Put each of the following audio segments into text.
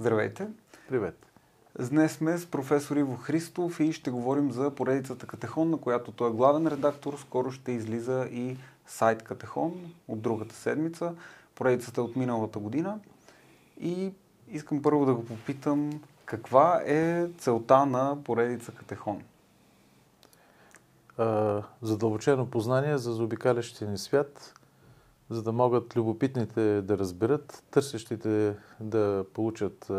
Здравейте! Привет! Днес сме с професор Иво Христов и ще говорим за поредицата Катехон, на която той е главен редактор. Скоро ще излиза и сайт Катехон от другата седмица. Поредицата е от миналата година. И искам първо да го попитам каква е целта на поредица Катехон? задълбочено познание за заобикалящия ни свят, за да могат любопитните да разберат, търсещите да получат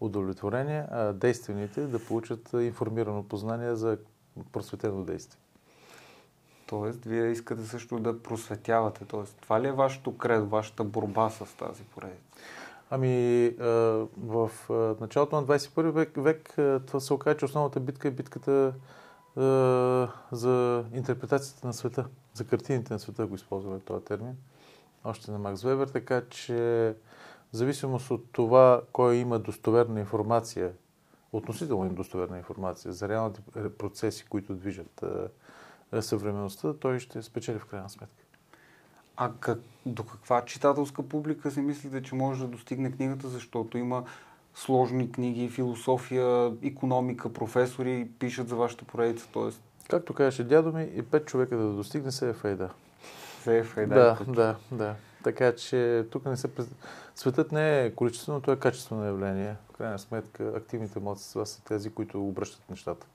удовлетворение, а действените да получат информирано познание за просветено действие. Тоест, вие искате също да просветявате. Тоест, това ли е вашето кредо, вашата борба с тази поредица? Ами, в началото на 21 век, век това се оказа, че основната битка е битката за интерпретацията на света, за картините на света, го използваме този термин, още на Макс Вебер, така че в зависимост от това, кой има достоверна информация, относително достоверна информация за реалните процеси, които движат съвременността, той ще спечели в крайна сметка. А как, до каква читателска публика си мислите, че може да достигне книгата, защото има сложни книги, философия, економика, професори пишат за вашата поредица, т.е. Както казаше дядо ми, и пет човека да достигне се е фейда. Се е фейда. Да, да, да. Така че тук не се... Светът не е количествено, то е качествено явление. В крайна сметка, активните младсинства са тези, които обръщат нещата.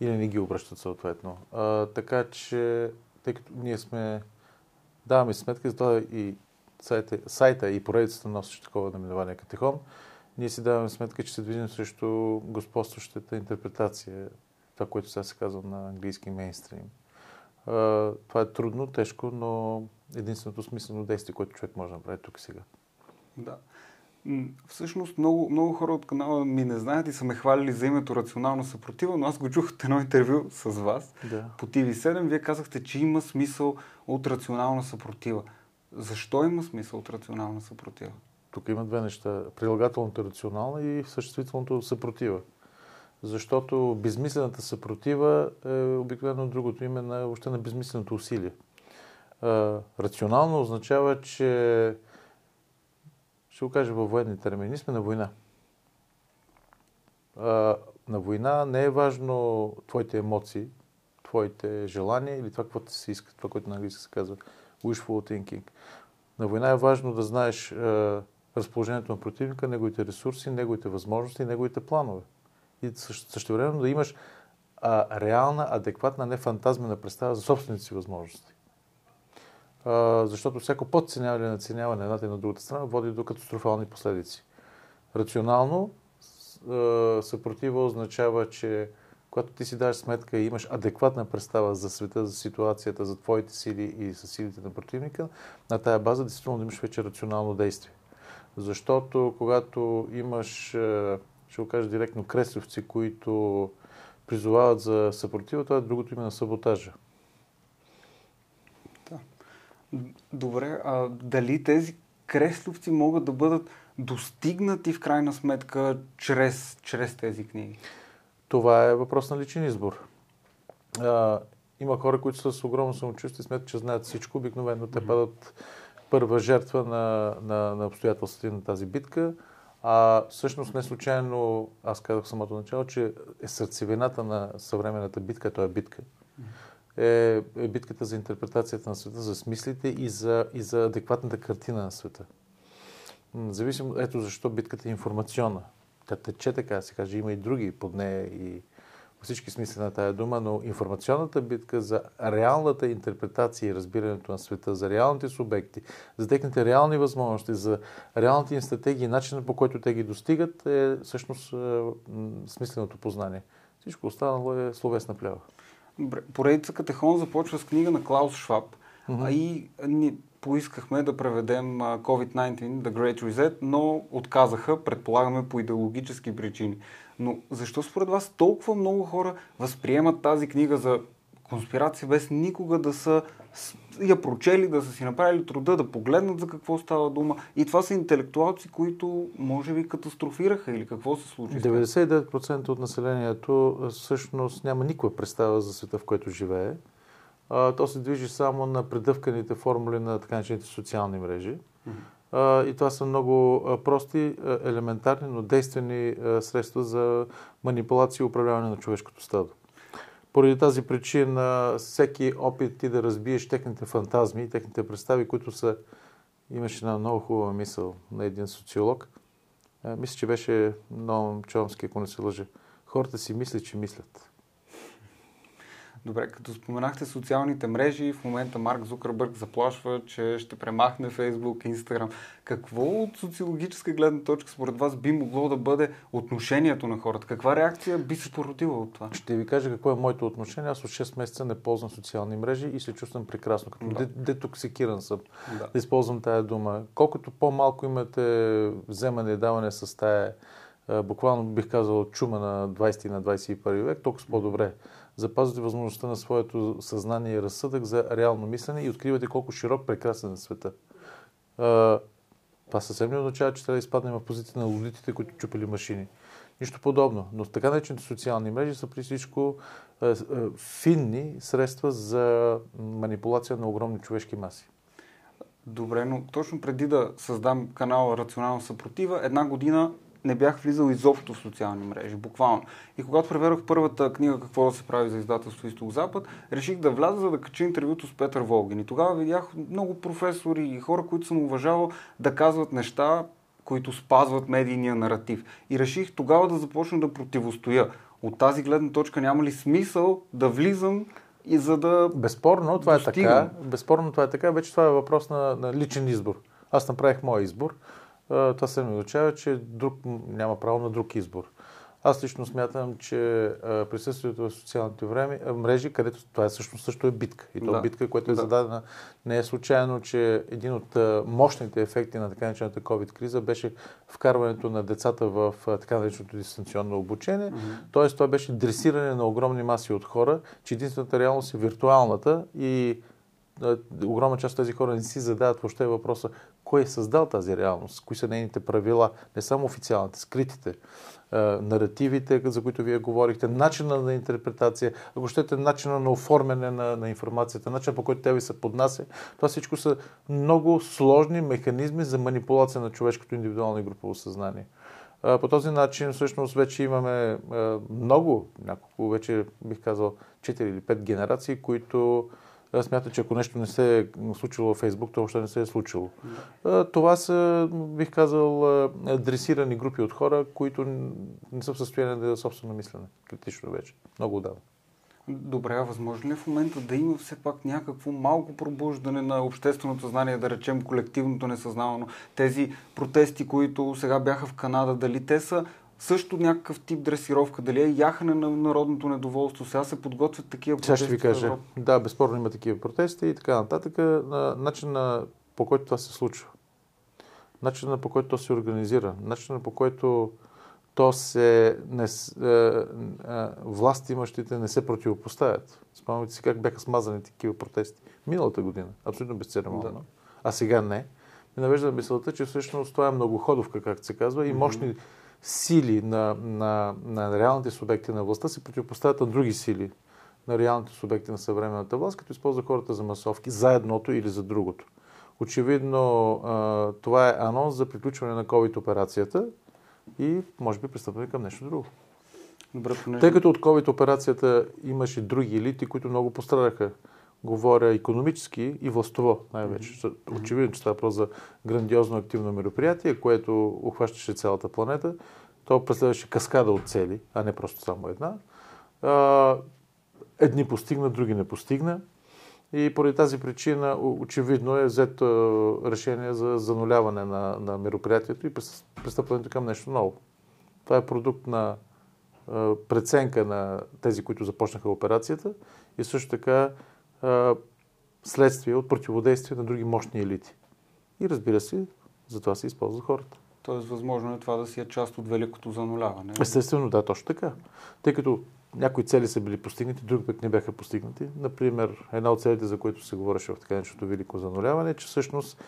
Или не ги обръщат съответно. А, така че, тъй като ние сме... Даваме сметка за това и сайта, сайта и поредицата носещ такова наименование Катехон, ние си даваме сметка, че се движим срещу господстващата интерпретация, това, което сега се казва на английски мейнстрим. Това е трудно, тежко, но единственото смислено действие, което човек може да направи тук и сега. Да. Всъщност много, много хора от канала ми не знаят и са ме хвалили за името Рационална съпротива, но аз го чух от едно интервю с вас да. по TV7. Вие казахте, че има смисъл от рационална съпротива. Защо има смисъл от рационална съпротива? Тук има две неща. Прилагателното рационална и съществителното съпротива. Защото безмислената съпротива е обикновено другото име на, въобще на безмисленото усилие. рационално означава, че ще го кажа във военни термини, сме на война. на война не е важно твоите емоции, твоите желания или това, което си иска, това, което на английски се казва wishful thinking. На война е важно да знаеш разположението на противника, неговите ресурси, неговите възможности, неговите планове. И също време да имаш а, реална, адекватна, не фантазмена представа за собствените си възможности. А, защото всяко подценяване или наценяване на едната и на другата страна води до катастрофални последици. Рационално съпротива означава, че когато ти си даш сметка и имаш адекватна представа за света, за ситуацията, за твоите сили и за силите на противника, на тая база действително да имаш вече рационално действие. Защото когато имаш, е, ще го кажа директно, креслевци, които призовават за съпротива, това е другото име на саботажа. Да. Добре, а дали тези кресловци могат да бъдат достигнати в крайна сметка чрез, чрез тези книги? Това е въпрос на личен избор. А, има хора, които са с огромно самочувствие и смятат, че знаят всичко. Обикновено те падат първа жертва на, на, на обстоятелствата на тази битка. А всъщност не случайно, аз казах самото начало, че е сърцевината на съвременната битка, то е битка. Е, е битката за интерпретацията на света, за смислите и за, и за адекватната картина на света. Зависимо, ето защо битката е информационна. Тя тече така, се каже, има и други под нея и всички смисли на тая дума, но информационната битка за реалната интерпретация и разбирането на света, за реалните субекти, за техните реални възможности, за реалните им стратегии и начинът по който те ги достигат е всъщност е, смисленото познание. Всичко останало е словесна плява. Поредица Катехон започва с книга на Клаус Шваб, mm-hmm. а и поискахме да преведем COVID-19, The Great Reset, но отказаха, предполагаме, по идеологически причини. Но защо според вас толкова много хора възприемат тази книга за конспирация, без никога да са я прочели, да са си направили труда, да погледнат за какво става дума. И това са интелектуалци, които може би катастрофираха или какво се случи? 99% от населението всъщност няма никаква представа за света, в който живее. То се движи само на предъвканите формули на така наречените социални мрежи. и това са много прости, елементарни, но действени средства за манипулация и управляване на човешкото стадо. Поради тази причина всеки опит ти да разбиеш техните фантазми и техните представи, които са... Имаше една много хубава мисъл на един социолог. Мисля, че беше Ноам Чомски, ако не се лъжа. Хората си мислят, че мислят. Добре, като споменахте социалните мрежи, в момента Марк Зукърбърг заплашва, че ще премахне Фейсбук, Инстаграм. Какво от социологическа гледна точка според вас би могло да бъде отношението на хората? Каква реакция би се породила от това? Ще ви кажа какво е моето отношение. Аз от 6 месеца не ползвам социални мрежи и се чувствам прекрасно. Като да. детоксикиран съм. Да. да използвам тая дума. Колкото по-малко имате вземане и даване с тая буквално бих казал чума на 20 на 21 век, толкова по-добре запазвате възможността на своето съзнание и разсъдък за реално мислене и откривате колко широк, прекрасен е света. Това съвсем не означава, че трябва да изпаднем в позиция на лудитите, които чупили машини. Нищо подобно. Но така наречените социални мрежи са при всичко финни средства за манипулация на огромни човешки маси. Добре, но точно преди да създам канала Рационална съпротива, една година не бях влизал изобщо в социални мрежи, буквално. И когато преведох първата книга Какво да се прави за издателство Изток Запад, реших да вляза, за да кача интервюто с Петър Волгин. И тогава видях много професори и хора, които съм уважавал, да казват неща, които спазват медийния наратив. И реших тогава да започна да противостоя. От тази гледна точка няма ли смисъл да влизам и за да. Безспорно, това достигам. е така. Безспорно, това е така. Вече това е въпрос на, на личен избор. Аз направих мой избор това се не означава, че друг няма право на друг избор. Аз лично смятам, че присъствието в социалните време, мрежи, където това е всъщност също е битка. И то да. битка, която е да. зададена. Не е случайно, че един от мощните ефекти на така наречената COVID-криза беше вкарването на децата в така нареченото дистанционно обучение. Mm-hmm. Тоест, това беше дресиране на огромни маси от хора, че единствената реалност е виртуалната и огромна част от тези хора не си задават въобще въпроса кой е създал тази реалност, кои са нейните правила, не само официалните, скритите, е, наративите, за които вие говорихте, начина на интерпретация, ако щете начина на оформяне на, на информацията, начина по който тя ви се поднася. Това всичко са много сложни механизми за манипулация на човешкото индивидуално и групово съзнание. По този начин всъщност вече имаме много, няколко, вече бих казал 4 или 5 генерации, които смята, че ако нещо не се е случило в Фейсбук, то още не се е случило. Това са, бих казал, дресирани групи от хора, които не са в състояние да собствено мислене. Критично вече. Много отдавна. Добре, а възможно ли е в момента да има все пак някакво малко пробуждане на общественото знание, да речем колективното несъзнавано? Тези протести, които сега бяха в Канада, дали те са също някакъв тип дресировка, дали е яхане на народното недоволство. Сега се подготвят такива протести. Сега ще ви кажа. Да, безспорно има такива протести и така нататък. Начина по който това се случва. Начина по който то се организира. Начина по който то се не, е, е, власт имащите не се противопоставят. Спомняте си как бяха смазани такива протести. Миналата година. Абсолютно безцеремонно. Да. А сега не. Ми навежда мисълта, че всъщност това е многоходовка, както се казва, и мощни mm-hmm сили на, на, на реалните субекти на властта се противопоставят на други сили на реалните субекти на съвременната власт, като използва хората за масовки, за едното или за другото. Очевидно, това е анонс за приключване на COVID операцията и може би пристъпване към нещо друго. Добре, понеже... Тъй като от COVID операцията имаше други елити, които много пострадаха говоря економически и властово най-вече. Mm-hmm. Очевидно, че е просто за грандиозно активно мероприятие, което охващаше цялата планета. То преследваше каскада от цели, а не просто само една. Едни постигна, други не постигна. И поради тази причина очевидно е взето решение за зануляване на, на мероприятието и пристъпването към нещо ново. Това е продукт на преценка на тези, които започнаха операцията и също така следствие от противодействие на други мощни елити. И разбира се, за това се използват хората. Тоест, възможно е това да си е част от великото зануляване. Естествено, да, точно така. Тъй като някои цели са били постигнати, други пък не бяха постигнати. Например, една от целите, за които се говореше в така нещото велико зануляване, е, че всъщност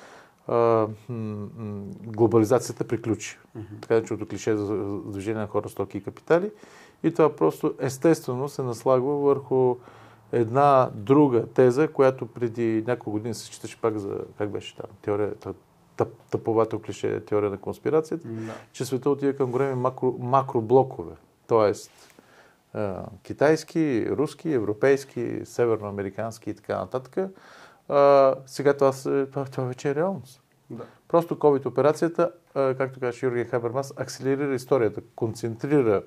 а, м- м- глобализацията приключи. Mm-hmm. Така нареченото клише за движение на хора, стоки и капитали. И това просто естествено се наслагва върху една друга теза, която преди няколко години се считаше пак за, как беше там, теория, тъп, тъповато клише теория на конспирацията, Да. че света отива към големи макро, макроблокове. Тоест, китайски, руски, европейски, северноамерикански и така нататък. А, сега това, се, това, това вече е реалност. Да. Просто COVID операцията, а, както каже Юрген Хабермас, акселерира историята, концентрира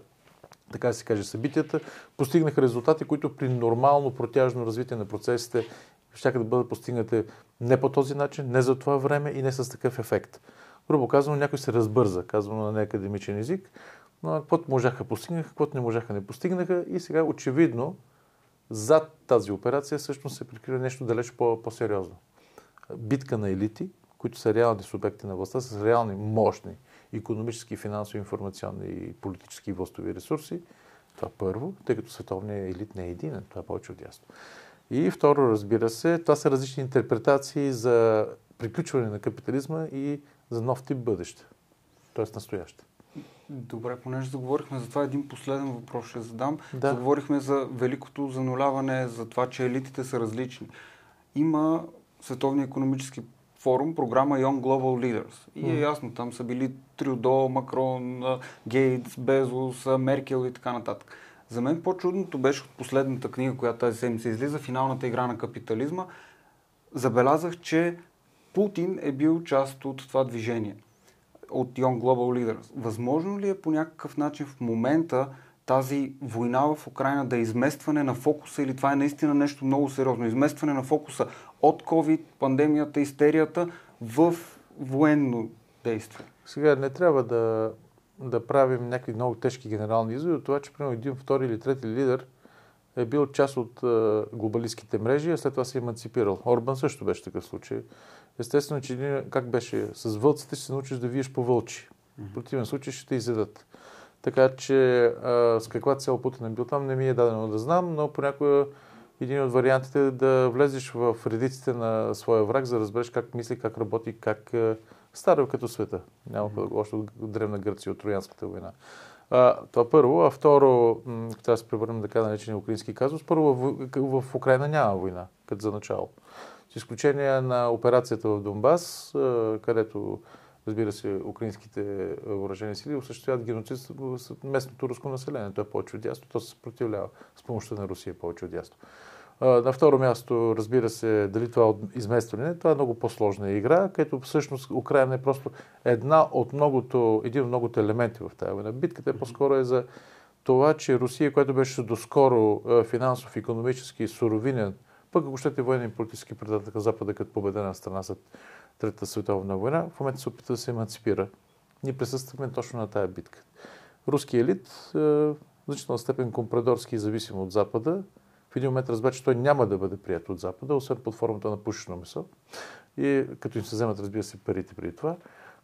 така се каже, събитията, постигнаха резултати, които при нормално протяжно развитие на процесите ще да бъдат постигнати не по този начин, не за това време и не с такъв ефект. Грубо казано, някой се разбърза, казвано на неакадемичен език, но каквото можаха постигнаха, каквото не можаха не постигнаха и сега очевидно зад тази операция всъщност се прикрива нещо далеч по- по-сериозно. Битка на елити, които са реални субекти на властта, с реални, мощни економически, финансови, информационни и политически властови ресурси. Това първо, тъй като световният елит не е един, това е повече от ясно. И второ, разбира се, това са различни интерпретации за приключване на капитализма и за нов тип бъдеще, т.е. настояще. Добре, понеже заговорихме за това, един последен въпрос ще задам. Да. Заговорихме за великото зануляване, за това, че елитите са различни. Има Световния економически форум, програма Young Global Leaders. И е ясно, там са били Трюдо, Макрон, Гейтс, Безос, Меркел и така нататък. За мен по-чудното беше от последната книга, която тази седмица излиза, Финалната игра на капитализма. Забелязах, че Путин е бил част от това движение от Young Global Leaders. Възможно ли е по някакъв начин в момента тази война в Украина да е изместване на фокуса или това е наистина нещо много сериозно? Изместване на фокуса от COVID, пандемията, истерията в военно действие. Сега не трябва да, да правим някакви много тежки генерални изводи от това, че примерно един, втори или трети лидер е бил част от е, глобалистските мрежи, а след това се е емансипирал. Орбан също беше такъв случай. Естествено, че един, как беше с вълците, ще се научиш да виеш по вълчи. В противен случай ще те изядат. Така че а, с каква цел Путин е бил там, не ми е дадено да знам, но понякога един от вариантите е да влезеш в редиците на своя враг, за да разбереш как мисли, как работи, как е, стара като света. Няма mm-hmm. още от древна Гърция, от Троянската война. А, това първо, а второ, м, трябва да се превърнем така наречения украински казус. Първо, в, в Украина няма война, като за начало. С изключение на операцията в Донбас, а, където разбира се, украинските въоръжени сили осъществяват геноцид с местното руско население. То е повече от ясно, то се съпротивлява с помощта на Русия повече от ясно. На второ място, разбира се, дали това е изместване, това е много по-сложна игра, където всъщност Украина е просто една от многото, един от многото елементи в тази война. Битката е по-скоро е за това, че Русия, която беше доскоро финансов, економически, суровинен, пък ако щете военен политически предател на Запада като победена страна след Третата световна война, в момента се опита да се емансипира. Ние присъстваме точно на тая битка. Руски елит, е, в значителна степен компрадорски и зависим от Запада, в един момент разбра, че той няма да бъде прият от Запада, освен под формата на пушечно месо. И като им се вземат, разбира се, парите преди това,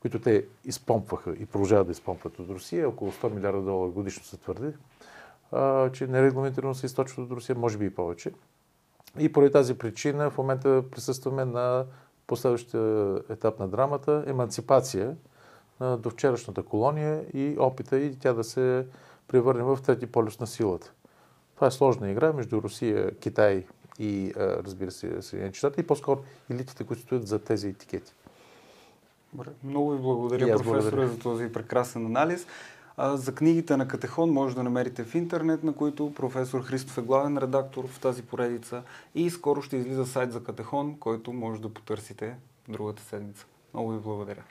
които те изпомпваха и продължават да изпомпват от Русия, около 100 милиарда долара годишно се твърди, а, че нерегламентирано се източват от Русия, може би и повече. И поради тази причина в момента присъстваме на последващия етап на драмата емансипация до вчерашната колония и опита и тя да се превърне в трети полюс на силата. Това е сложна игра между Русия, Китай и, разбира се, Съединените щати и по-скоро елитите, които стоят за тези етикети. Много ви благодаря, професора, за този прекрасен анализ. А, за книгите на Катехон може да намерите в интернет, на които професор Христов е главен редактор в тази поредица и скоро ще излиза сайт за Катехон, който може да потърсите другата седмица. Много ви благодаря.